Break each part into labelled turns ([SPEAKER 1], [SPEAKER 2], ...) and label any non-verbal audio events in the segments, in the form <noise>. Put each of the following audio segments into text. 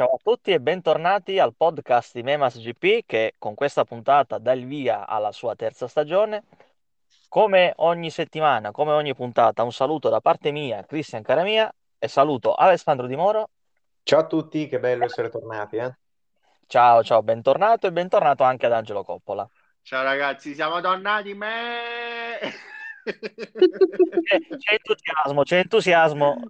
[SPEAKER 1] Ciao a tutti e bentornati al podcast di Memas GP che con questa puntata dà il via alla sua terza stagione. Come ogni settimana, come ogni puntata, un saluto da parte mia, Cristian cara mia, e saluto Alessandro Di Moro.
[SPEAKER 2] Ciao a tutti, che bello essere tornati, eh?
[SPEAKER 1] Ciao, ciao, bentornato e bentornato anche ad Angelo Coppola.
[SPEAKER 3] Ciao ragazzi, siamo tornati, me!
[SPEAKER 1] C'è, entusiasmo, c'è entusiasmo.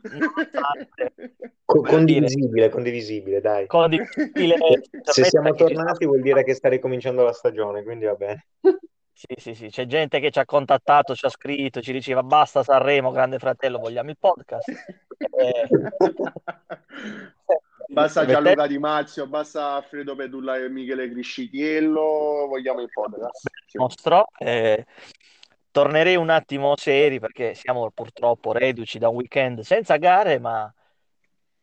[SPEAKER 2] Co- condivisibile, condivisibile, dai.
[SPEAKER 1] Condivisibile.
[SPEAKER 2] Se siamo tornati vuol dire che sta ricominciando la stagione, quindi va bene.
[SPEAKER 1] Sì, sì, sì, c'è gente che ci ha contattato, ci ha scritto, ci diceva basta Sanremo, grande fratello, vogliamo il podcast. Eh... <laughs>
[SPEAKER 3] Basta Gianluca Di Marzio, basta Alfredo Pedulla e Michele Criscitiello, vogliamo il podcast.
[SPEAKER 1] Nostro, eh, tornerei un attimo seri perché siamo purtroppo reduci da un weekend senza gare, ma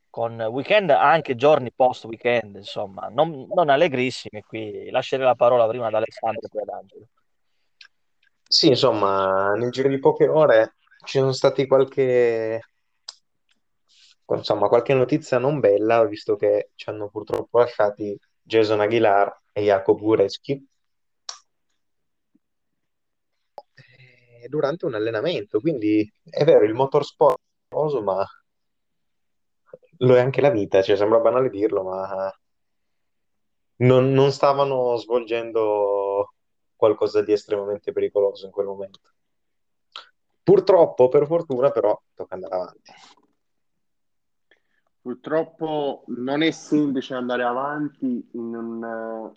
[SPEAKER 1] con weekend anche giorni post weekend, insomma, non, non allegrissimi. Qui lascerei la parola prima ad Alessandro e poi ad Angelo.
[SPEAKER 2] Sì, insomma, nel giro di poche ore ci sono stati qualche, insomma, qualche notizia non bella, visto che ci hanno purtroppo lasciati Jason Aguilar e Jacob Gurecki durante un allenamento. Quindi è vero, il motorsport è famoso, ma lo è anche la vita, cioè sembra banale dirlo, ma non, non stavano svolgendo qualcosa di estremamente pericoloso in quel momento. Purtroppo, per fortuna, però, tocca andare avanti.
[SPEAKER 3] Purtroppo non è semplice andare avanti un,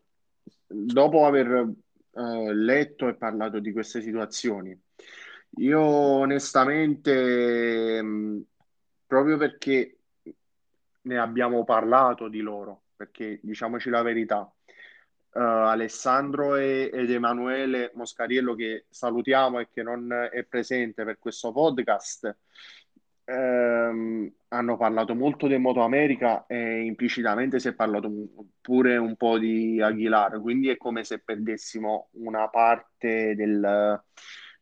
[SPEAKER 3] dopo aver uh, letto e parlato di queste situazioni. Io onestamente, proprio perché ne abbiamo parlato di loro, perché diciamoci la verità, uh, Alessandro e, ed Emanuele Moscariello che salutiamo e che non è presente per questo podcast, ehm, hanno parlato molto del Moto America e implicitamente si è parlato pure un po' di Aguilar, quindi è come se perdessimo una parte del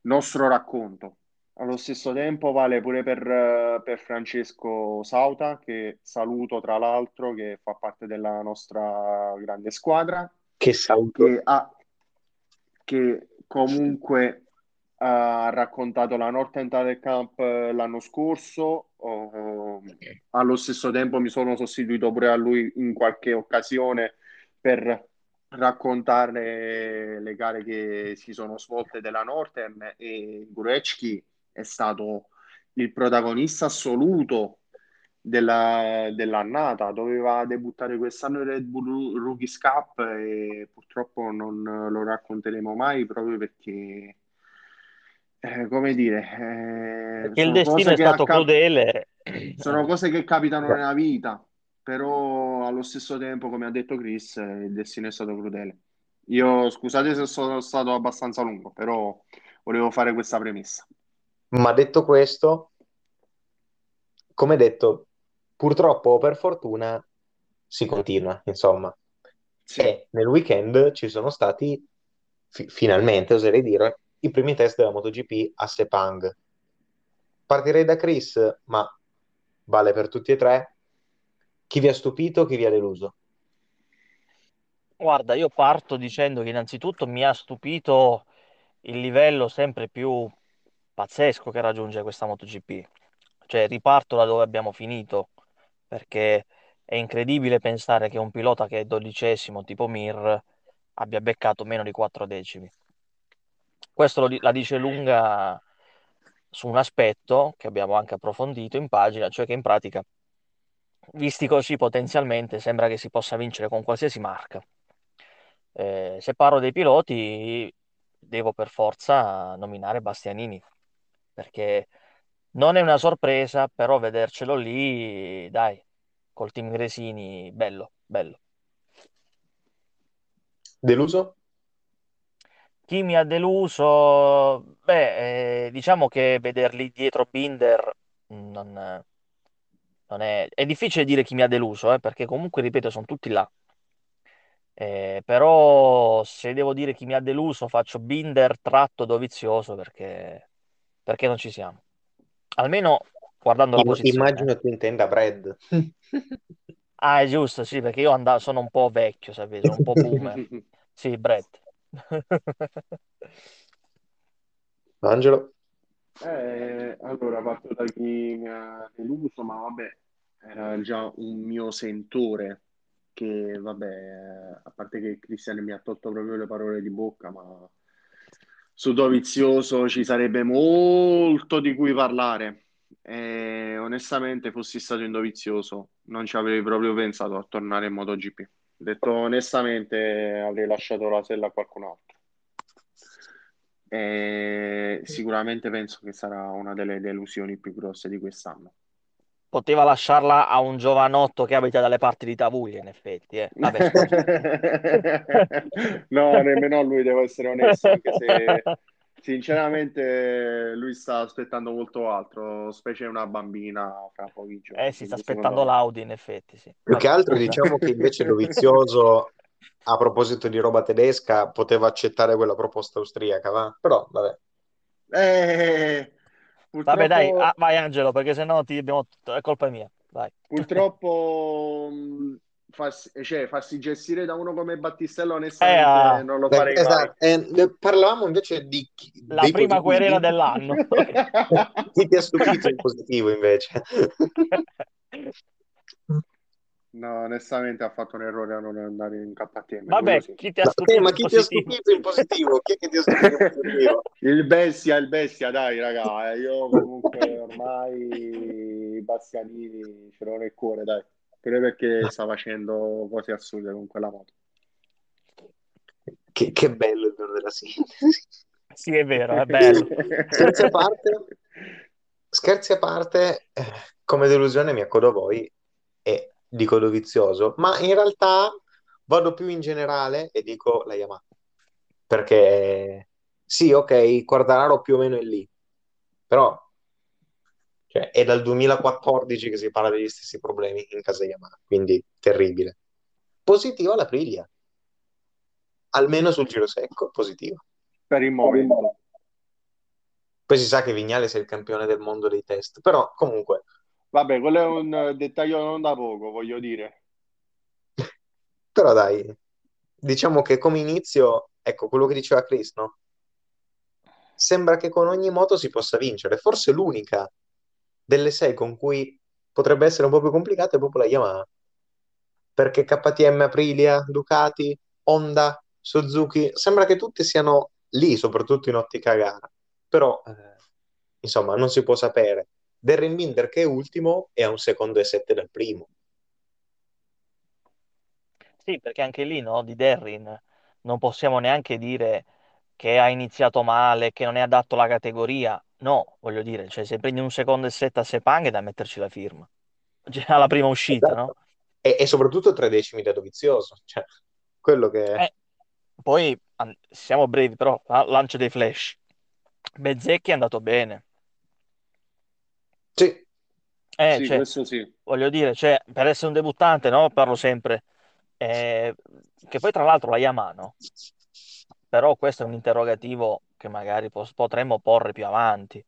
[SPEAKER 3] nostro racconto. Allo stesso tempo vale pure per, per Francesco Sauta, che saluto tra l'altro, che fa parte della nostra grande squadra.
[SPEAKER 2] Che saluto.
[SPEAKER 3] Che, ha, che comunque ha raccontato la Northern Talent Camp eh, l'anno scorso. Oh, allo stesso tempo mi sono sostituito pure a lui in qualche occasione per raccontare le gare che si sono svolte della Northern e Gurecki è stato il protagonista assoluto della, dell'annata. Doveva debuttare quest'anno in Red Bull Rookies Cup e purtroppo non lo racconteremo mai proprio perché, eh, come dire,
[SPEAKER 1] eh, perché il destino è stato accap- crudele.
[SPEAKER 3] Sono cose che capitano nella vita però allo stesso tempo, come ha detto Chris, il destino è stato crudele. Io scusate se sono stato abbastanza lungo, però volevo fare questa premessa.
[SPEAKER 2] Ma detto questo, come detto, purtroppo o per fortuna si continua, insomma. Sì. E nel weekend ci sono stati, fi- finalmente oserei dire, i primi test della MotoGP a Sepang. Partirei da Chris, ma vale per tutti e tre. Chi vi ha stupito, chi vi ha deluso?
[SPEAKER 1] Guarda, io parto dicendo che innanzitutto mi ha stupito il livello sempre più pazzesco che raggiunge questa MotoGP. Cioè, riparto da dove abbiamo finito, perché è incredibile pensare che un pilota che è dodicesimo, tipo Mir, abbia beccato meno di 4 decimi. Questo lo, la dice lunga su un aspetto che abbiamo anche approfondito in pagina, cioè che in pratica visti così potenzialmente sembra che si possa vincere con qualsiasi marca. Eh, se parlo dei piloti, devo per forza nominare Bastianini, perché non è una sorpresa, però vedercelo lì, dai, col team Gresini, bello, bello.
[SPEAKER 2] Deluso?
[SPEAKER 1] Chi mi ha deluso? Beh, eh, diciamo che vederli dietro Binder non, non è... è difficile dire chi mi ha deluso, eh, perché comunque, ripeto, sono tutti là. Eh, però se devo dire chi mi ha deluso, faccio Binder tratto Dovizioso perché, perché non ci siamo. Almeno guardando la posizione.
[SPEAKER 2] Immagino tu intenda Brad. <laughs>
[SPEAKER 1] Ah, è giusto, sì, perché io andavo, sono un po' vecchio, sapete, sono un po' boomer. <laughs> Sì, Brett.
[SPEAKER 2] Angelo?
[SPEAKER 3] Eh, allora, parto da chi mi ha deluso, ma vabbè, era già un mio sentore che, vabbè, eh, a parte che Cristian mi ha tolto proprio le parole di bocca, ma su Dovizioso ci sarebbe molto di cui parlare. E onestamente, fossi stato in Dovizioso, non ci avrei proprio pensato a tornare in MotoGP. Detto onestamente, avrei lasciato la sella a qualcun altro. E sicuramente penso che sarà una delle delusioni più grosse di quest'anno.
[SPEAKER 1] Poteva lasciarla a un giovanotto che abita dalle parti di Tavuglia, in effetti, eh. Vabbè. <laughs>
[SPEAKER 3] No, nemmeno a lui, devo essere onesto, anche se sinceramente lui sta aspettando molto altro, specie una bambina fra pochi
[SPEAKER 1] Eh,
[SPEAKER 3] giorni,
[SPEAKER 1] si sta aspettando l'Audi, in effetti, sì.
[SPEAKER 2] Più che altro diciamo che invece Dovizioso, a proposito di roba tedesca, poteva accettare quella proposta austriaca, va? Però, vabbè.
[SPEAKER 3] Eh,
[SPEAKER 1] Vabbè, dai, ah,
[SPEAKER 3] purtroppo,
[SPEAKER 1] vai Angelo, perché sennò ti abbiamo... è colpa mia. Vai.
[SPEAKER 3] purtroppo mh, farsi, cioè, farsi gestire da uno come Battistello,
[SPEAKER 1] Eh,
[SPEAKER 3] onestamente,
[SPEAKER 1] ah,
[SPEAKER 3] non lo
[SPEAKER 2] Eh,
[SPEAKER 3] farei.
[SPEAKER 2] Esatto, eh, parlavamo invece di chi-
[SPEAKER 1] la prima querela
[SPEAKER 2] positivi.
[SPEAKER 1] dell'anno. <laughs>
[SPEAKER 2] Chi ti ha stupito in positivo invece? <laughs>
[SPEAKER 3] No, onestamente ha fatto un errore a non andare in KTM,
[SPEAKER 1] Vabbè,
[SPEAKER 3] sì.
[SPEAKER 1] chi ti ha
[SPEAKER 2] Ma, ok, ma
[SPEAKER 1] stupito in
[SPEAKER 2] chi ti ha
[SPEAKER 1] positivo?
[SPEAKER 2] stupito in positivo? Chi è che ti ha stupito in <laughs> positivo?
[SPEAKER 3] Il bestia, il bestia, dai, raga, eh, io comunque ormai i Bastianini ce l'ho nel cuore, dai, pure perché sta facendo cose assurde con quella moto.
[SPEAKER 2] Che, che bello il giorno della sintesi.
[SPEAKER 1] Sì, è vero, è <laughs> bello.
[SPEAKER 2] Scherzi a parte, scherzi a parte, eh, come delusione mi accodo a voi e dico Dovizioso, ma in realtà vado più in generale e dico la Yamaha. Perché sì, ok, Quartararo più o meno è lì, però cioè, è dal 2014 che si parla degli stessi problemi in casa Yamaha, quindi terribile. Positiva la Aprilia, almeno sul giro secco, positiva.
[SPEAKER 3] Per il momento.
[SPEAKER 2] Poi si sa che Vignales è il campione del mondo dei test, però comunque,
[SPEAKER 3] Vabbè, quello è un eh, dettaglio non da poco, voglio dire.
[SPEAKER 2] però dai, diciamo che come inizio, ecco quello che diceva Chris, no? Sembra che con ogni moto si possa vincere, forse l'unica delle sei con cui potrebbe essere un po' più complicata è proprio la Yamaha, perché KTM, Aprilia, Ducati, Honda, Suzuki, sembra che tutte siano lì, soprattutto in ottica gara, però eh, insomma non si può sapere. Darren Binder che è ultimo è a un secondo e sette dal primo.
[SPEAKER 1] Sì, perché anche lì, no, di Derrin non possiamo neanche dire che ha iniziato male, che non è adatto alla categoria. No, voglio dire, cioè se prendi un secondo e sette a Sepang è da metterci la firma. Cioè, alla prima uscita, no?
[SPEAKER 2] Esatto. E, e soprattutto tre decimi da Dovizioso, cioè quello che...
[SPEAKER 1] Eh, poi siamo brevi, però la- lancio dei flash. Bezzecchi è andato bene.
[SPEAKER 2] Sì,
[SPEAKER 1] Eh,
[SPEAKER 3] Sì,
[SPEAKER 1] cioè,
[SPEAKER 3] questo sì.
[SPEAKER 1] voglio dire, cioè, per essere un debuttante, no? Parlo sempre. Eh, che poi tra l'altro la Yamaha, no? Però questo è un interrogativo che magari pos- potremmo porre più avanti.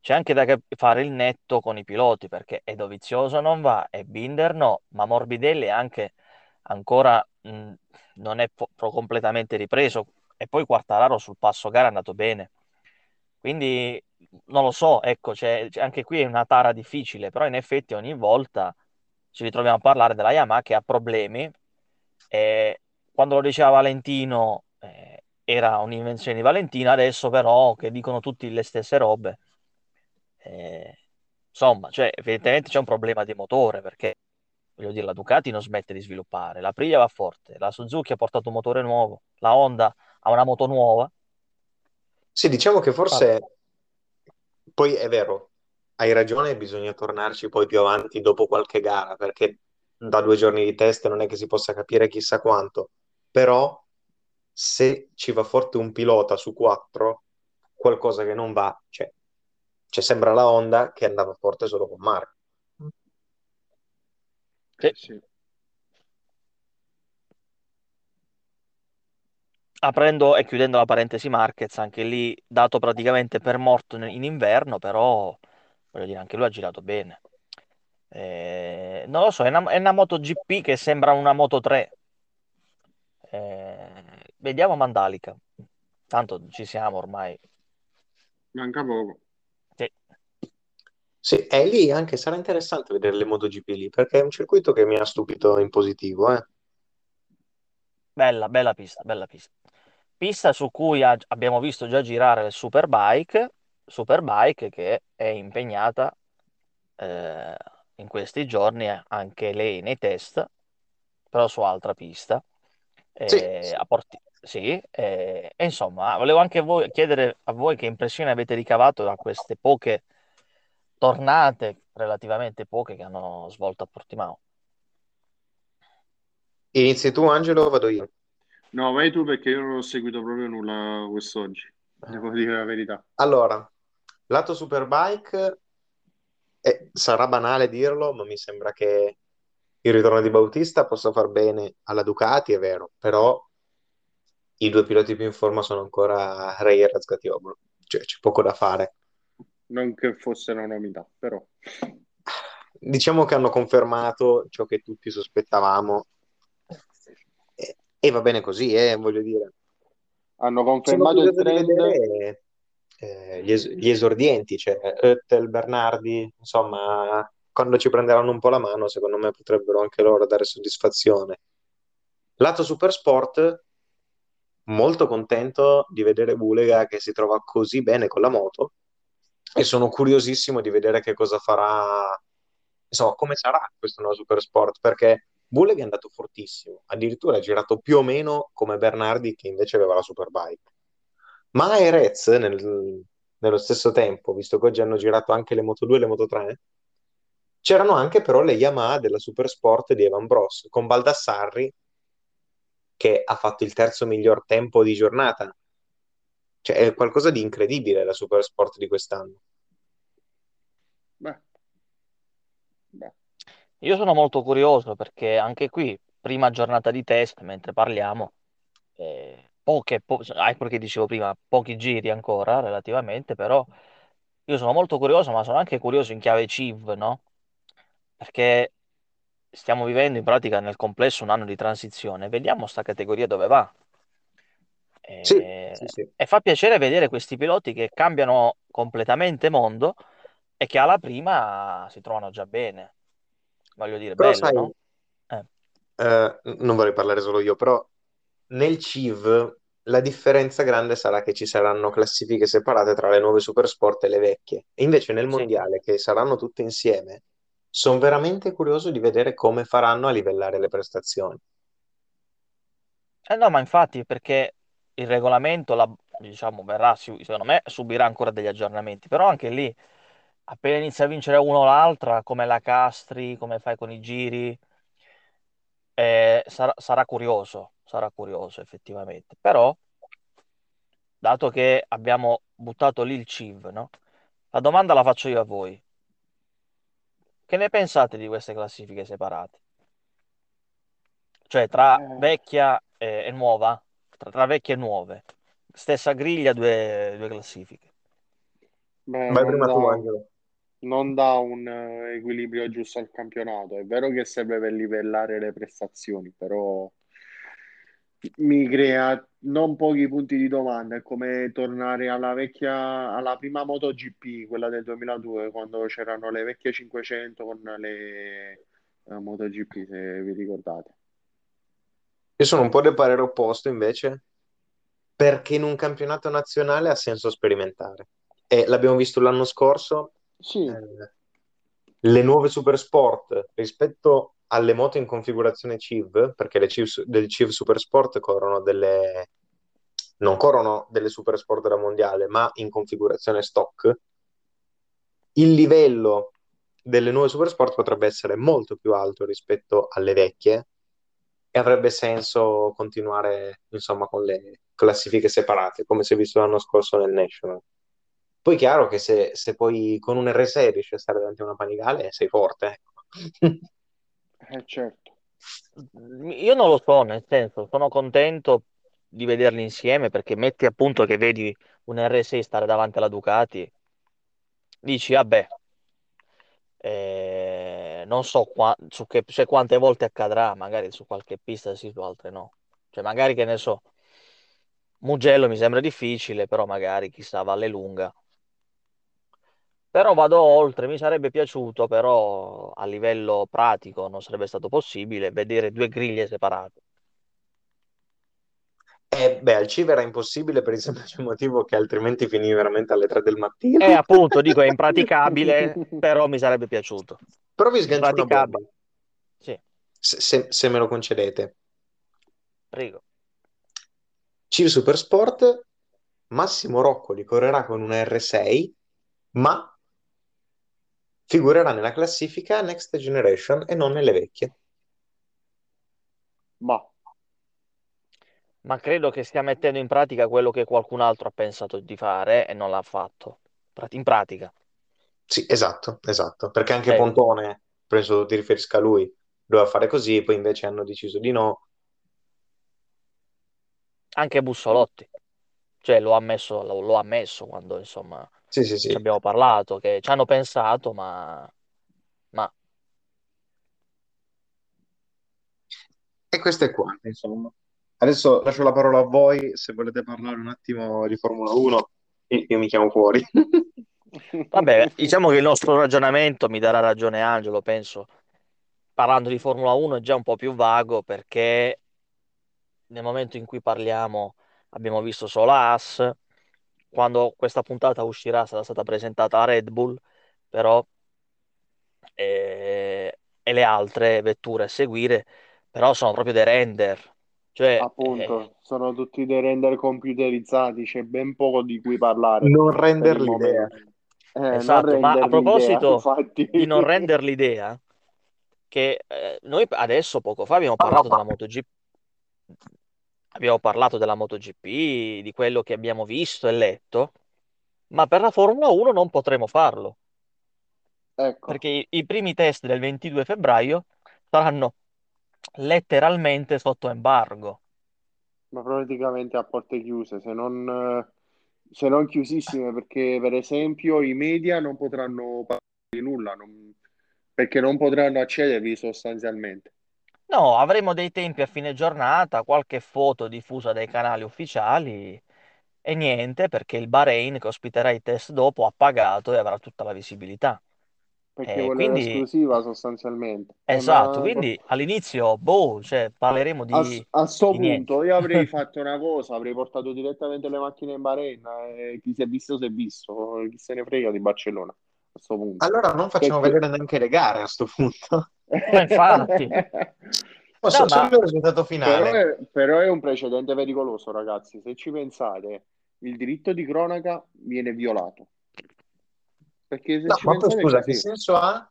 [SPEAKER 1] C'è anche da cap- fare il netto con i piloti, perché è Dovizioso non va, e Binder no, ma Morbidelli anche ancora mh, non è po- completamente ripreso. E poi Quartararo sul passo gara è andato bene. Quindi non lo so, ecco, c'è- anche qui è una tara difficile, però in effetti ogni volta ci ritroviamo a parlare della Yamaha che ha problemi. E quando lo diceva Valentino eh, era un'invenzione di Valentino, adesso però che dicono tutti le stesse robe. eh, insomma, cioè, evidentemente c'è un problema di motore perché voglio dire, la Ducati non smette di sviluppare, la Aprilia va forte, la Suzuki ha portato un motore nuovo, la Honda ha una moto nuova.
[SPEAKER 2] Sì, diciamo che forse poi è vero, hai ragione, bisogna tornarci poi più avanti dopo qualche gara, perché da due giorni di test non è che si possa capire chissà quanto, però se ci va forte un pilota su quattro, qualcosa che non va, c'è. Cioè, sembra la Honda che andava forte solo con Marco.
[SPEAKER 1] Sì.
[SPEAKER 3] Sì.
[SPEAKER 1] Aprendo e chiudendo la parentesi Marquez, anche lì dato praticamente per morto in in inverno, però voglio dire, anche lui ha girato bene. Eh, non lo so, è una, è una MotoGP che sembra una Moto 3. Eh, vediamo Mandalica. Tanto ci siamo ormai.
[SPEAKER 3] Manca poco.
[SPEAKER 1] Sì.
[SPEAKER 2] Sì, e lì anche sarà interessante vedere le MotoGP lì, perché è un circuito che mi ha stupito in positivo, eh.
[SPEAKER 1] Bella, bella pista, bella pista. Pista su cui ha- abbiamo visto già girare il Superbike, Superbike che è impegnata eh, in questi giorni eh, anche lei nei test, però su altra pista. Eh,
[SPEAKER 2] sì.
[SPEAKER 1] a Porti- sì, eh, e insomma, volevo anche voi- chiedere a voi che impressioni avete ricavato da queste poche tornate, relativamente poche, che hanno svolto a Portimao.
[SPEAKER 2] Inizi tu, Angelo, o vado io?
[SPEAKER 3] No, vai tu perché io non ho seguito proprio nulla quest'oggi. Devo dire la verità.
[SPEAKER 2] Allora, lato Superbike, eh, sarà banale dirlo, ma mi sembra che il ritorno di Bautista possa far bene alla Ducati, è vero, però i due piloti più in forma sono ancora Ray e Razgatioglu, cioè c'è poco da fare.
[SPEAKER 3] Non che fosse una novità, però.
[SPEAKER 2] Diciamo che hanno confermato ciò che tutti sospettavamo e, va bene così, eh, voglio dire.
[SPEAKER 3] Hanno confermato il trend.
[SPEAKER 2] vedere eh, gli, es- gli esordienti, cioè Oettel, Bernardi, insomma, quando ci prenderanno un po' la mano, secondo me potrebbero anche loro dare soddisfazione. Lato Supersport, molto contento di vedere Bulega che si trova così bene con la moto e sono curiosissimo di vedere che cosa farà, insomma, come sarà questo nuovo Supersport, perché Bulega è andato fortissimo, addirittura ha girato più o meno come Bernardi che invece aveva la Superbike. Ma Erez, nel- nello stesso tempo, visto che oggi hanno girato anche le Moto 2 e le Moto 3, c'erano anche però le Yamaha della Supersport di Evan Bros, con Baldassarri che ha fatto il terzo miglior tempo di giornata. Cioè, è qualcosa di incredibile la Supersport di quest'anno.
[SPEAKER 3] Beh. Beh.
[SPEAKER 1] Io sono molto curioso perché anche qui, prima giornata di test, mentre parliamo, eh, poche, po- ecco perché dicevo prima, pochi giri ancora relativamente, però io sono molto curioso, ma sono anche curioso in chiave CIV, no? Perché stiamo vivendo in pratica nel complesso un anno di transizione, vediamo sta categoria dove va.
[SPEAKER 2] Sì,
[SPEAKER 1] E,
[SPEAKER 2] sì, sì.
[SPEAKER 1] e fa piacere vedere questi piloti che cambiano completamente mondo e che alla prima si trovano già bene. Voglio dire,
[SPEAKER 2] Però
[SPEAKER 1] bello,
[SPEAKER 2] sai,
[SPEAKER 1] no? Eh,
[SPEAKER 2] eh, non vorrei parlare solo io, però nel CIV la differenza grande sarà che ci saranno classifiche separate tra le nuove Supersport e le vecchie. E invece nel
[SPEAKER 1] sì.
[SPEAKER 2] mondiale, che saranno tutte insieme, sono veramente curioso di vedere come faranno a livellare le prestazioni.
[SPEAKER 1] Eh no, ma infatti perché il regolamento, la- diciamo, verrà, secondo me, subirà ancora degli aggiornamenti, però anche lì, appena inizia a vincere uno o l'altra, come la Castri, come fai con i giri, eh, sarà, sarà curioso, sarà curioso effettivamente. Però, dato che abbiamo buttato lì il CIV, no? La domanda la faccio io a voi. Che ne pensate di queste classifiche separate? Cioè, tra
[SPEAKER 3] Eh,
[SPEAKER 1] vecchia e, e nuova? Tra, tra vecchie e nuove? Stessa griglia, due, due classifiche.
[SPEAKER 3] beh,
[SPEAKER 2] Vai prima tu, Angelo.
[SPEAKER 3] Non dà un eh, equilibrio giusto al campionato. È vero che serve per livellare le prestazioni, però mi crea non pochi punti di domanda. È come tornare alla vecchia, alla prima MotoGP, quella del 2002, quando c'erano le vecchie 500 con le eh, MotoGP, se vi ricordate.
[SPEAKER 2] Io sono un po' del parere opposto invece, perché in un campionato nazionale ha senso sperimentare. E l'abbiamo visto l'anno scorso,
[SPEAKER 3] Sì,
[SPEAKER 2] eh, le nuove Supersport rispetto alle moto in configurazione CIV, perché le CIV, del CIV Supersport corrono delle, non corrono delle Supersport da mondiale, ma in configurazione stock, il livello delle nuove Supersport potrebbe essere molto più alto rispetto alle vecchie e avrebbe senso continuare, insomma, con le classifiche separate, come si è visto l'anno scorso nel National. Poi è chiaro che se, se poi con un R6 riesci a stare davanti a una Panigale, sei forte, ecco.
[SPEAKER 3] eh, certo.
[SPEAKER 1] Io non lo so, nel senso, sono contento di vederli insieme perché metti appunto che vedi un R6 stare davanti alla Ducati, dici, vabbè, eh, non so qua- su che, cioè, quante volte accadrà, magari su qualche pista sì, su altre no. Cioè, magari che ne so, Mugello mi sembra difficile, però magari chissà, Valle Lunga. Però vado oltre, mi sarebbe piaciuto, però a livello pratico non sarebbe stato possibile vedere due griglie separate.
[SPEAKER 2] Eh, beh, al CIV era impossibile per il semplice <laughs> motivo che altrimenti finivi veramente alle 3 del mattino.
[SPEAKER 1] E appunto, dico, è impraticabile, <laughs> però mi sarebbe piaciuto.
[SPEAKER 2] Però vi sgancio una bomba.
[SPEAKER 1] Sì,
[SPEAKER 2] se, se- se me lo concedete.
[SPEAKER 1] prego.
[SPEAKER 2] CIV Supersport, Massimo Roccoli correrà con una R6, ma figurerà nella classifica Next Generation e non nelle vecchie.
[SPEAKER 3] Ma
[SPEAKER 1] Ma credo che stia mettendo in pratica quello che qualcun altro ha pensato di fare e non l'ha fatto. In pratica.
[SPEAKER 2] Sì, esatto, esatto, perché anche
[SPEAKER 1] Cioè,
[SPEAKER 2] Pontone, penso ti riferisca a lui, doveva fare così, poi invece hanno deciso di no.
[SPEAKER 1] anche Bussolotti. Cioè, lo ha ammesso, lo, lo ha ammesso quando, insomma,
[SPEAKER 2] Sì, sì,
[SPEAKER 1] ci
[SPEAKER 2] sì.
[SPEAKER 1] abbiamo parlato, che ci hanno pensato, ma... ma
[SPEAKER 2] E questo è quanto, insomma. Adesso lascio la parola a voi, se volete parlare un attimo di Formula 1, io io mi chiamo fuori. <laughs>
[SPEAKER 1] Vabbè, diciamo che il nostro ragionamento mi darà ragione Angelo, penso, parlando di Formula 1 è già un po' più vago perché nel momento in cui parliamo abbiamo visto solo Haas, quando questa puntata uscirà sarà stata presentata a Red Bull, però eh, e le altre vetture a seguire, però sono proprio dei render, cioè eh,
[SPEAKER 3] appunto, sono tutti dei render computerizzati, c'è ben poco di cui parlare
[SPEAKER 2] Non render l'idea.
[SPEAKER 3] Eh,
[SPEAKER 1] esatto, ma a
[SPEAKER 3] render l'idea,
[SPEAKER 1] proposito <laughs> di non rendere l'idea, che eh, noi adesso poco fa abbiamo parlato della MotoGP, abbiamo parlato della MotoGP, di quello che abbiamo visto e letto, ma per la Formula 1 non potremo farlo,
[SPEAKER 3] Ecco,
[SPEAKER 1] perché i, i primi test del 22 febbraio saranno letteralmente sotto embargo.
[SPEAKER 3] ma praticamente a porte chiuse, se non, se non chiusissime, perché per esempio i media non potranno parlare di nulla, non- perché non potranno accedervi sostanzialmente.
[SPEAKER 1] No, avremo dei tempi a fine giornata, qualche foto diffusa dai canali ufficiali e niente, perché il Bahrain che ospiterà i test dopo ha pagato e avrà tutta la visibilità.
[SPEAKER 3] Perché
[SPEAKER 1] E
[SPEAKER 3] vuole
[SPEAKER 1] quindi,
[SPEAKER 3] l'esclusiva sostanzialmente. Eh,
[SPEAKER 1] esatto,
[SPEAKER 3] ma
[SPEAKER 1] quindi all'inizio, boh, cioè, parleremo
[SPEAKER 3] a,
[SPEAKER 1] di,
[SPEAKER 3] a sto
[SPEAKER 1] di niente.
[SPEAKER 3] punto io avrei <laughs> fatto una cosa, avrei portato direttamente le macchine in Bahrain e chi si è visto si è visto, chi se ne frega di Barcellona a sto punto.
[SPEAKER 2] Allora non facciamo
[SPEAKER 3] Perché...
[SPEAKER 2] vedere neanche le gare a sto punto.
[SPEAKER 1] Ma infatti, <laughs>
[SPEAKER 2] Oh,
[SPEAKER 1] no, ma
[SPEAKER 2] il risultato
[SPEAKER 3] Però
[SPEAKER 2] finale.
[SPEAKER 3] è, però è un precedente pericoloso, ragazzi. Se ci pensate, il diritto di cronaca viene violato. Perché se
[SPEAKER 2] No,
[SPEAKER 3] ci
[SPEAKER 2] ma poi scusa, che senso ha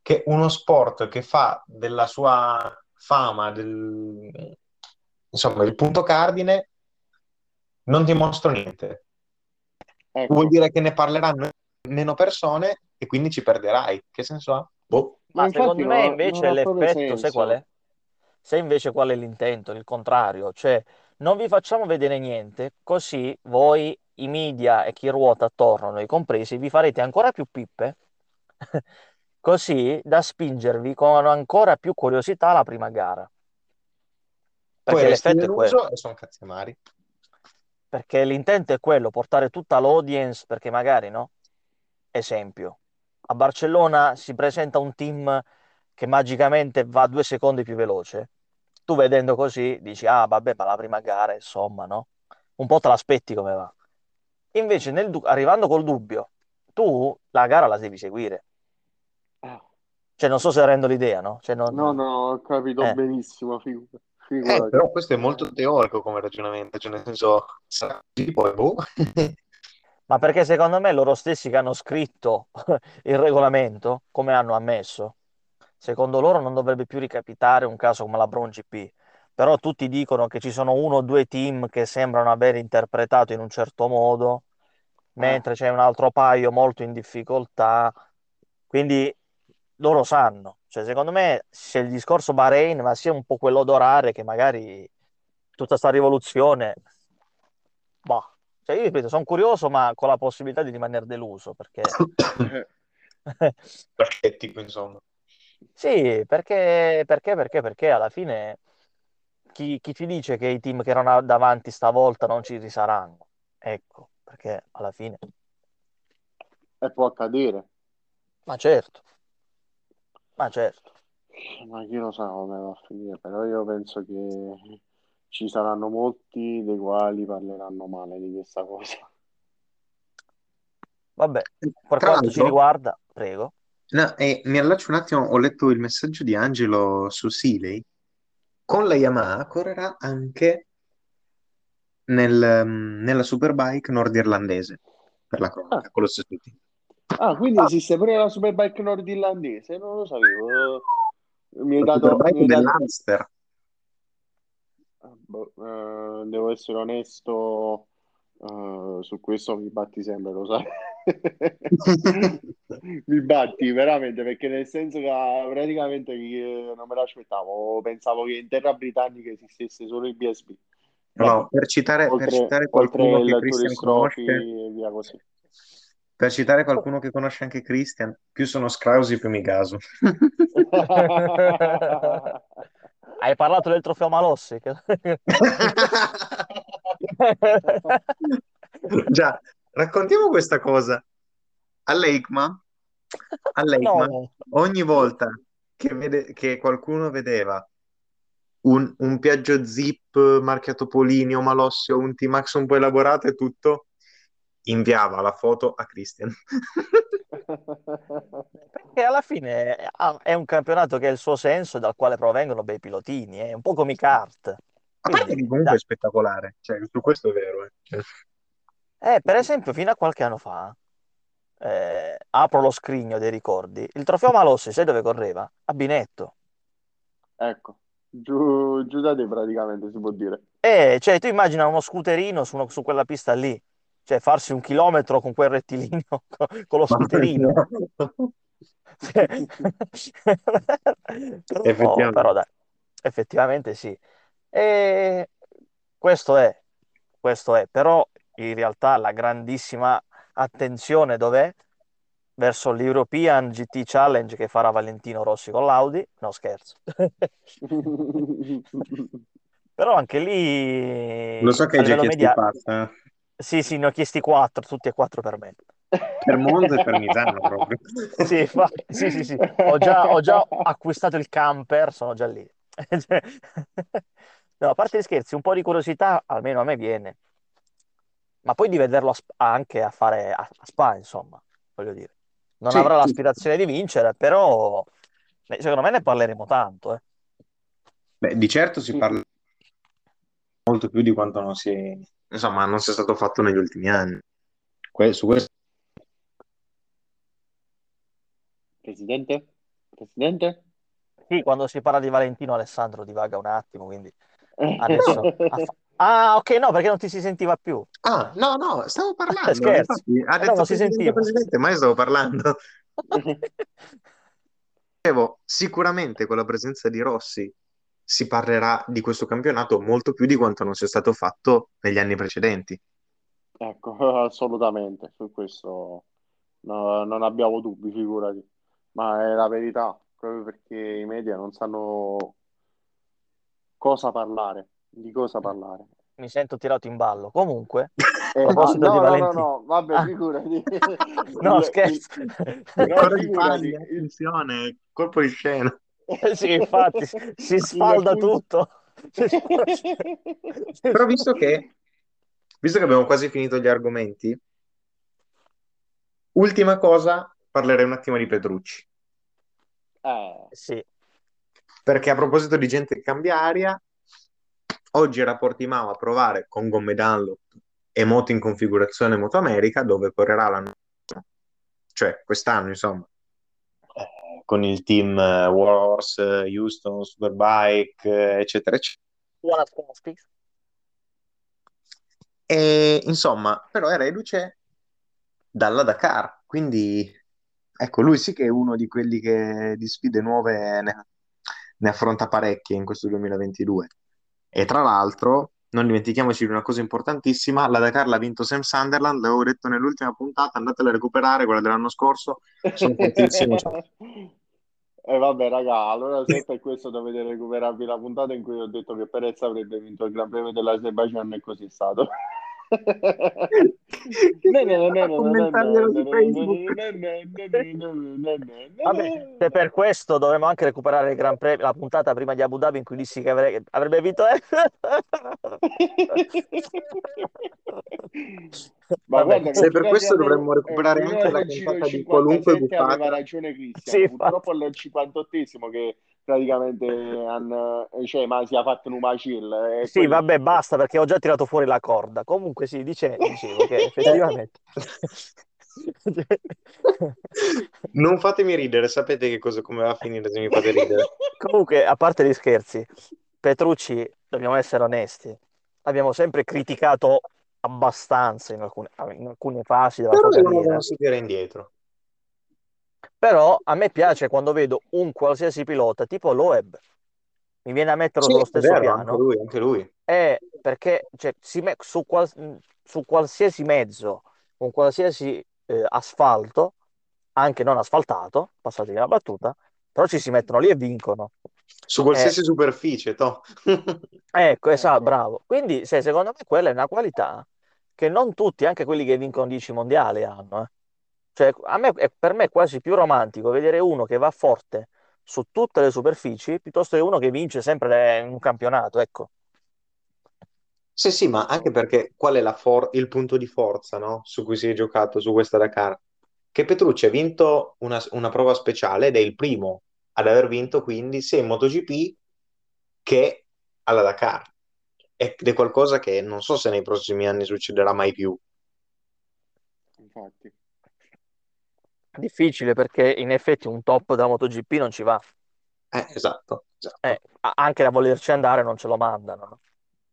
[SPEAKER 2] che uno sport che fa della sua fama, del, insomma, il punto cardine, non dimostra niente? Vuol
[SPEAKER 3] Ecco.
[SPEAKER 2] dire che ne parleranno meno persone e quindi ci perderai. Che senso ha?
[SPEAKER 3] Ma
[SPEAKER 1] secondo me invece l'effetto, sai qual è? Se invece qual è l'intento? Il contrario, cioè non vi facciamo vedere niente, così voi, i media e chi ruota attorno, noi compresi, vi farete ancora più pippe, <laughs> così da spingervi con ancora più curiosità alla prima gara.
[SPEAKER 2] Poi
[SPEAKER 1] Perché
[SPEAKER 2] resti
[SPEAKER 1] l'effetto è quello.
[SPEAKER 2] e sono cazzi amari.
[SPEAKER 1] Perché l'intento è quello, portare tutta l'audience, perché magari, no? Esempio, a Barcellona si presenta un team che magicamente va due secondi più veloce. Tu vedendo così dici, ah, vabbè, ma la prima gara, insomma, no? Un po' te l'aspetti come va. Invece, nel du- arrivando col dubbio, tu la gara la devi seguire.
[SPEAKER 3] Eh,
[SPEAKER 1] Cioè, non so se rendo l'idea, no? Cioè, non...
[SPEAKER 3] No, no, ho capito
[SPEAKER 1] Eh.
[SPEAKER 3] benissimo, figu-
[SPEAKER 2] Eh, però questo è molto teorico come ragionamento, cioè nel senso, sarà così, poi boh. <laughs>
[SPEAKER 1] Ma perché secondo me loro stessi che hanno scritto <laughs> il regolamento, come hanno ammesso, secondo loro non dovrebbe più ricapitare un caso come la Brown GP. Però tutti dicono che ci sono uno o due team che sembrano aver interpretato in un certo modo, mentre c'è un altro paio molto in difficoltà. Quindi loro sanno. Cioè, secondo me c'è il discorso Bahrain, ma sia un po' quello d'orare che magari tutta sta rivoluzione, boh. Cioè, io ripeto, sono curioso, ma con la possibilità di rimanere deluso, perché <coughs>
[SPEAKER 3] eh,
[SPEAKER 2] Scettico, insomma.
[SPEAKER 1] Sì, perché, perché, perché, perché alla fine chi, chi ti dice che i team che erano davanti stavolta non ci risaranno? Ecco, perché alla fine...
[SPEAKER 3] E può accadere.
[SPEAKER 1] Ma certo, ma certo.
[SPEAKER 3] Ma chi lo sa come va a finire, però io penso che ci saranno molti dei quali parleranno male di questa cosa.
[SPEAKER 1] Vabbè, per
[SPEAKER 2] Tra
[SPEAKER 1] quanto ci riguarda, prego.
[SPEAKER 2] no, e mi allaccio un attimo, ho letto il messaggio di Angelo su Sealey. Con la Yamaha correrà anche nel, mm, nella Superbike nordirlandese, per la
[SPEAKER 3] Ah,
[SPEAKER 2] cronaca, con lo stesso team.
[SPEAKER 3] ah, quindi
[SPEAKER 1] Ah,
[SPEAKER 3] esiste pure la Superbike nordirlandese? Non lo sapevo. Mi hai dato, mi
[SPEAKER 2] Superbike
[SPEAKER 3] hai dato...
[SPEAKER 2] dell'Ulster.
[SPEAKER 3] Eh, devo essere onesto, eh, su questo mi batti sempre, lo sai. <laughs> Mi batti veramente perché nel senso che ah, praticamente eh, non me l'aspettavo, pensavo che in terra britannica esistesse solo il BSB. Vabbè,
[SPEAKER 2] per citare, per
[SPEAKER 3] oltre,
[SPEAKER 2] citare
[SPEAKER 3] oltre
[SPEAKER 2] qualcuno che Christian conosce,
[SPEAKER 3] e via così.
[SPEAKER 2] per citare qualcuno che conosce anche Christian, più sono scrausi più mi gaso. <laughs> <laughs>
[SPEAKER 1] Hai parlato del trofeo Malossi? <laughs>
[SPEAKER 2] Già, raccontiamo questa cosa. All'EICMA, all'EICMA,
[SPEAKER 1] No,
[SPEAKER 2] ogni volta che, vede- che qualcuno vedeva un, un Piaggio Zip marchiato Polini o Malossi o un T-Max un po' elaborato e tutto, inviava la foto a Christian. <laughs>
[SPEAKER 1] perché alla fine è è un campionato che ha il suo senso e dal quale provengono bei pilotini, è un po' come i kart.
[SPEAKER 2] A parte
[SPEAKER 1] Quindi,
[SPEAKER 2] che comunque
[SPEAKER 1] dai.
[SPEAKER 2] è spettacolare, cioè, su questo è vero. eh. Cioè,
[SPEAKER 1] Eh, per esempio, fino a qualche anno fa, eh, apro lo scrigno dei ricordi, il trofeo Malossi, sai dove correva? A Binetto.
[SPEAKER 3] Ecco, giù, giù da te praticamente si può dire.
[SPEAKER 1] E cioè, tu immagina uno scooterino su, uno- su quella pista lì, cioè farsi un chilometro con quel rettilineo, <laughs> con, lo scooterino. Cioè, <laughs> Però,
[SPEAKER 2] Effettivamente.
[SPEAKER 1] però dai, effettivamente sì. E questo è, questo è, però in realtà la grandissima attenzione dov'è? Verso l'European GT Challenge che farà Valentino Rossi con l'Audi. No, scherzo. <laughs> Però anche lì
[SPEAKER 2] Lo so che hai già chiesto
[SPEAKER 1] media... Sì, sì, ne ho chiesti quattro, tutti e quattro per me.
[SPEAKER 2] Per Monza e per Misano proprio.
[SPEAKER 1] Sì, infatti, sì, sì, sì. Ho già, ho già acquistato il camper, sono già lì. No, a parte gli scherzi, un po' di curiosità almeno a me viene, ma poi di vederlo a Sp- anche a fare a, a Spa, insomma, voglio dire. Non
[SPEAKER 2] Sì,
[SPEAKER 1] avrà
[SPEAKER 2] sì.
[SPEAKER 1] l'aspirazione di vincere, però secondo me ne parleremo tanto, eh.
[SPEAKER 2] Beh, di certo si parla molto più di quanto non si, insomma, non sia stato fatto negli ultimi anni. Que- su questo
[SPEAKER 3] Presidente? Presidente?
[SPEAKER 1] Sì, quando si parla di Valentino Alessandro divaga un attimo, quindi <laughs> adesso... Ah, ok, no, perché non ti si sentiva più.
[SPEAKER 2] Ah, no, no, stavo parlando.
[SPEAKER 1] Scherzi.
[SPEAKER 2] Infatti, ha
[SPEAKER 1] Eh, no,
[SPEAKER 2] detto
[SPEAKER 1] non si sentiva.
[SPEAKER 2] presidente, ma io stavo parlando. <laughs> Sicuramente con la presenza di Rossi si parlerà di questo campionato molto più di quanto non sia stato fatto negli anni precedenti.
[SPEAKER 3] Ecco, <laughs> assolutamente, su questo no- non abbiamo dubbi, figurati. Ma è la verità, proprio perché i media non sanno cosa parlare, di cosa parlare.
[SPEAKER 1] Mi sento tirato in ballo. Comunque, <laughs>
[SPEAKER 3] Eh,
[SPEAKER 1] a proposito
[SPEAKER 3] no,
[SPEAKER 1] di
[SPEAKER 3] no, no, no, vabbè,
[SPEAKER 1] Ah,
[SPEAKER 3] figurati. <laughs>
[SPEAKER 1] no,
[SPEAKER 3] Il-
[SPEAKER 1] scherzo.
[SPEAKER 3] il- figurati,
[SPEAKER 2] paglia,
[SPEAKER 3] il,
[SPEAKER 2] attenzione, colpo di scena.
[SPEAKER 1] Sì, infatti, si sfalda tutto. <laughs>
[SPEAKER 2] Però visto che, visto che abbiamo quasi finito gli argomenti, ultima cosa, parlerei un attimo di Petrucci.
[SPEAKER 3] Eh,
[SPEAKER 1] Sì,
[SPEAKER 2] Perché a proposito di gente che cambia aria, oggi era a Portimao a provare con gomme Dunlop e moto in configurazione Moto America, dove correrà l'anno cioè quest'anno, insomma, eh, con il team eh, Wars, eh, Houston, Superbike, eh, eccetera, eccetera.
[SPEAKER 1] buona.
[SPEAKER 2] E insomma, però è reduce dalla Dakar, quindi ecco, lui sì che è uno di quelli che di sfide nuove ne, ne affronta parecchie in questo 2022. E tra l'altro, non dimentichiamoci di una cosa importantissima, la Dakar l'ha vinto Sam Sunderland, l'avevo detto nell'ultima puntata, andatela a recuperare, quella dell'anno scorso, sono fortissimo. <laughs>
[SPEAKER 3] E vabbè, raga, allora se per questo dovete recuperarvi la puntata in cui ho detto che Perez avrebbe vinto il Gran Premio dell'Azerbaijan e così è stato.
[SPEAKER 1] Vabbè, se per questo dovremmo anche recuperare il Gran Premio, la puntata prima di Abu Dhabi in cui dissi che avre- avrebbe vinto. eh.
[SPEAKER 3] Ma
[SPEAKER 1] Vabbè,
[SPEAKER 3] guarda,
[SPEAKER 2] Se per questo
[SPEAKER 3] a dire-
[SPEAKER 2] dovremmo recuperare
[SPEAKER 3] eh,
[SPEAKER 2] anche la puntata di
[SPEAKER 3] 57
[SPEAKER 2] qualunque
[SPEAKER 3] aveva
[SPEAKER 2] bucata.
[SPEAKER 3] ragione Cristian.
[SPEAKER 1] Sì,
[SPEAKER 3] Purtroppo è il 58esimo che praticamente han- cioè, ma si è fatto un macill. e
[SPEAKER 1] Sì,
[SPEAKER 3] quello-
[SPEAKER 1] vabbè, basta perché ho già tirato fuori la corda. Comunque sì, dice- dicevo che <laughs> effettivamente... <laughs>
[SPEAKER 2] Non fatemi ridere, sapete che cosa come va a finire se mi fate ridere. <laughs>
[SPEAKER 1] Comunque, a parte gli scherzi, Petrucci, dobbiamo essere onesti, abbiamo sempre criticato abbastanza in alcune, in alcune fasi della
[SPEAKER 2] Però
[SPEAKER 1] sua carriera.
[SPEAKER 2] si tira indietro.
[SPEAKER 1] Però a me piace quando vedo un qualsiasi pilota, tipo Loeb, mi viene a metterlo
[SPEAKER 2] Sì,
[SPEAKER 1] sullo stesso
[SPEAKER 2] vero, anche
[SPEAKER 1] piano,
[SPEAKER 2] lui, anche lui.
[SPEAKER 1] è perché cioè, si me- su, qual- su qualsiasi mezzo, con qualsiasi eh, asfalto, anche non asfaltato, passatemi la battuta, però ci si mettono lì e vincono.
[SPEAKER 2] Su qualsiasi superficie, toh. <laughs>
[SPEAKER 1] Ecco, esatto, bravo. Quindi, se, secondo me quella è una qualità che non tutti, anche quelli che vincono 10 mondiali, hanno. eh. Cioè, a me, è, per me è quasi più romantico vedere uno che va forte su tutte le superfici piuttosto che uno che vince sempre in un campionato, ecco.
[SPEAKER 2] Sì, sì, ma anche perché qual è la for- il punto di forza, no? Su cui si è giocato su questa Dakar? Che Petrucci ha vinto una, una prova speciale ed è il primo ad aver vinto quindi sia in MotoGP che alla Dakar. Ed è qualcosa che non so se nei prossimi anni succederà mai più.
[SPEAKER 3] Infatti.
[SPEAKER 1] Difficile perché in effetti un top della MotoGP non ci va.
[SPEAKER 2] Eh, esatto, esatto.
[SPEAKER 1] Eh, anche a volerci andare non ce lo mandano. no?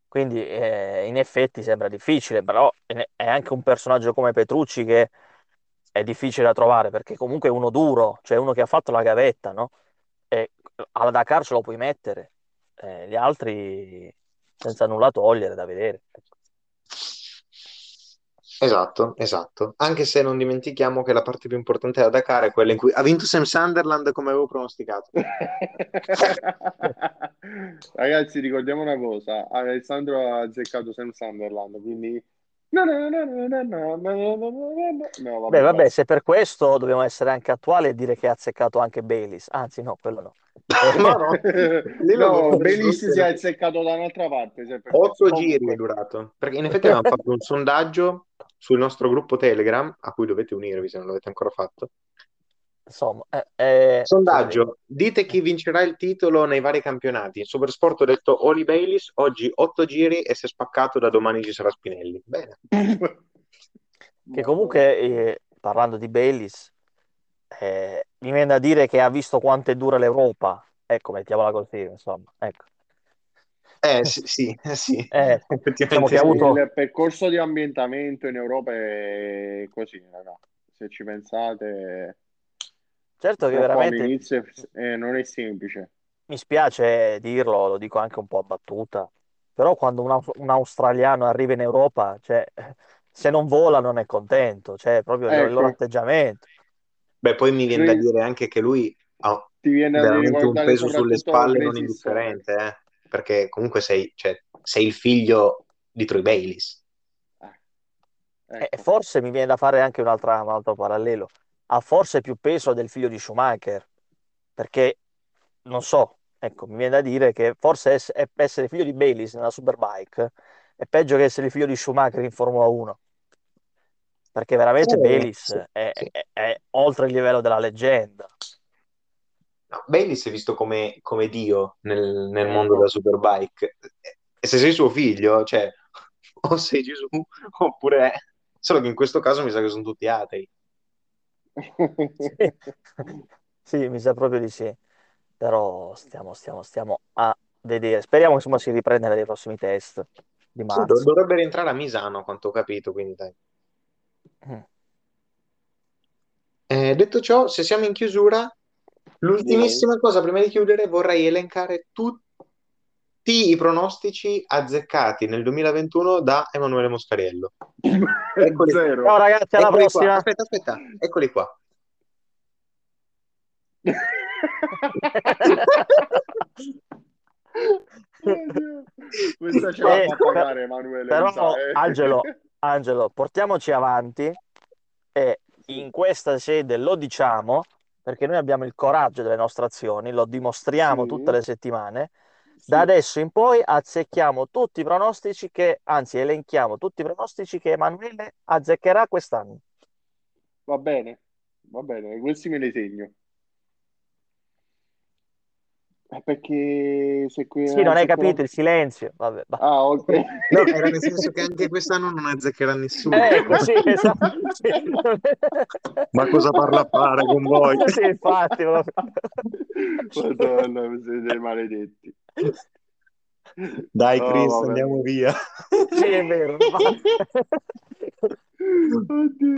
[SPEAKER 1] Quindi eh, in effetti sembra difficile, però è anche un personaggio come Petrucci che è difficile da trovare perché comunque è uno duro, cioè uno che ha fatto la gavetta, no? E alla Dakar ce lo puoi mettere, Eh, gli altri senza nulla togliere da vedere.
[SPEAKER 2] Esatto, esatto. Anche se non dimentichiamo che la parte più importante da Dakar è quella in cui ha vinto Sam Sunderland come avevo pronosticato.
[SPEAKER 3] Ragazzi, ricordiamo una cosa: Alessandro ha azzeccato Sam Sunderland, quindi. No, no, no, no, no, vabbè,
[SPEAKER 1] Beh, vabbè, se per questo dobbiamo essere anche attuali e dire che ha azzeccato anche Bayliss. Anzi, no, quello no.
[SPEAKER 2] no, no,
[SPEAKER 3] no Belis si è azzeccato da un'altra parte. 8
[SPEAKER 2] giri è durato. Perché in effetti abbiamo fatto un sondaggio sul nostro gruppo Telegram, a cui dovete unirvi se non l'avete ancora fatto.
[SPEAKER 1] Insomma, eh, eh, sì,
[SPEAKER 2] Sondaggio, dite chi vincerà il titolo nei vari campionati. In Supersport ho detto Oli Bayliss, oggi otto giri e si è spaccato, da domani ci sarà Spinelli. Bene. <laughs>
[SPEAKER 1] che comunque, eh, parlando di Bayliss, eh, mi viene da dire che ha visto quanto è dura l'Europa. Ecco, mettiamola così, insomma. Ecco.
[SPEAKER 2] Eh sì, sì, eh, sì.
[SPEAKER 1] Eh, <laughs> diciamo che ha
[SPEAKER 2] sì.
[SPEAKER 1] avuto-
[SPEAKER 3] Il percorso di ambientamento in Europa è così, raga. Se ci pensate,
[SPEAKER 1] Certo che veramente
[SPEAKER 3] all'inizio è- eh, non è semplice.
[SPEAKER 1] mi spiace dirlo, lo dico anche un po' a battuta, però quando un, aus- un australiano arriva in Europa, cioè, <laughs> se non vola non è contento, cioè proprio il, il loro
[SPEAKER 3] Ecco.
[SPEAKER 1] atteggiamento.
[SPEAKER 2] Beh, poi mi viene da
[SPEAKER 3] Lui-
[SPEAKER 2] dire anche che lui ha
[SPEAKER 3] Ti viene a
[SPEAKER 2] veramente un peso sulle spalle non indifferente, eh? Perché comunque sei, cioè, sei il figlio di Troy Bayliss.
[SPEAKER 1] E
[SPEAKER 3] Eh,
[SPEAKER 1] e
[SPEAKER 3] ecco.
[SPEAKER 1] forse mi viene da fare anche un'altra- un altro parallelo. Ha forse più peso del figlio di Schumacher, perché non so, ecco, mi viene da dire che forse essere figlio di Bayliss nella Superbike è peggio che essere figlio di Schumacher in Formula 1, perché veramente
[SPEAKER 2] Eh,
[SPEAKER 1] Bayliss
[SPEAKER 2] sì,
[SPEAKER 1] è,
[SPEAKER 2] sì.
[SPEAKER 1] è- è oltre il livello della leggenda.
[SPEAKER 2] No, Bayliss è visto come, come Dio nel, nel
[SPEAKER 3] Ecco.
[SPEAKER 2] mondo della Superbike. E se sei suo figlio, cioè, <laughs> o sei Gesù, oppure... Solo che in questo caso mi sa che sono tutti atei.
[SPEAKER 1] Sì, <laughs> Sì, mi sa proprio di sì. Però stiamo, stiamo, stiamo a vedere. Speriamo insomma si riprenda nei prossimi test di
[SPEAKER 2] Sì,
[SPEAKER 1] marzo.
[SPEAKER 2] dovrebbe rientrare a Misano, a quanto ho capito, quindi dai.
[SPEAKER 1] Mm.
[SPEAKER 2] Eh, detto ciò, se siamo in chiusura, l'ultimissima cosa prima di chiudere vorrei elencare tutti i pronostici azzeccati nel 2021 da Emanuele Moscariello. <laughs> Eccoli.
[SPEAKER 3] Zero.
[SPEAKER 1] Ciao ragazzi, alla
[SPEAKER 2] Eccoli qua.
[SPEAKER 1] prossima.
[SPEAKER 2] Aspetta, aspetta, eccoli qua. <laughs>
[SPEAKER 3] Questa ce la
[SPEAKER 1] Eh,
[SPEAKER 3] fa pagare Emanuele,
[SPEAKER 1] però,
[SPEAKER 3] sa, eh.
[SPEAKER 1] Angelo, <laughs> Angelo, portiamoci avanti e in questa sede lo diciamo perché noi abbiamo il coraggio delle nostre azioni, lo dimostriamo
[SPEAKER 3] Sì.
[SPEAKER 1] tutte le settimane.
[SPEAKER 3] Sì.
[SPEAKER 1] Da adesso in poi azzecchiamo tutti i pronostici che, anzi, elenchiamo tutti i pronostici che Emanuele azzeccherà quest'anno.
[SPEAKER 3] Va bene, va bene, questi me li segno. Eh, Perché se qui
[SPEAKER 1] Sì, non hai capito il silenzio. Vabbè, va.
[SPEAKER 3] Ah, ok.
[SPEAKER 2] No, era nel <laughs> senso che anche quest'anno non azzeccherà nessuno.
[SPEAKER 1] Ecco, sì, <laughs> esatto. sì.
[SPEAKER 2] Ma cosa parla a fare con voi?
[SPEAKER 1] Sì, infatti.
[SPEAKER 3] Madonna, siete maledetti.
[SPEAKER 2] Dai, Chris,
[SPEAKER 3] vabbè.
[SPEAKER 2] andiamo via.
[SPEAKER 1] Sì, è vero. <laughs>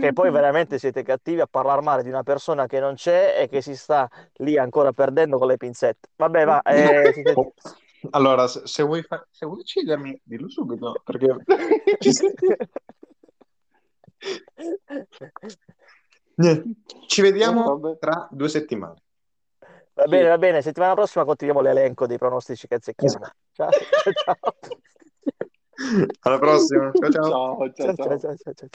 [SPEAKER 1] Che poi veramente siete cattivi a parlare male di una persona che non c'è e che si sta lì ancora perdendo con le pinzette. Vabbè, va. eh, <laughs> siete-
[SPEAKER 2] Allora, se, vuoi, fa- se vuoi uccidermi, dillo subito, perché ci <laughs> vediamo tra due settimane.
[SPEAKER 1] Va bene, va bene. Settimana prossima continuiamo l'elenco dei pronostici che azzecchiamo. Ciao, ciao, ciao. <laughs>
[SPEAKER 2] Alla prossima. Ciao ciao.
[SPEAKER 3] Ciao, ciao,
[SPEAKER 1] Ciao,
[SPEAKER 3] ciao.
[SPEAKER 1] ciao, ciao, ciao, ciao.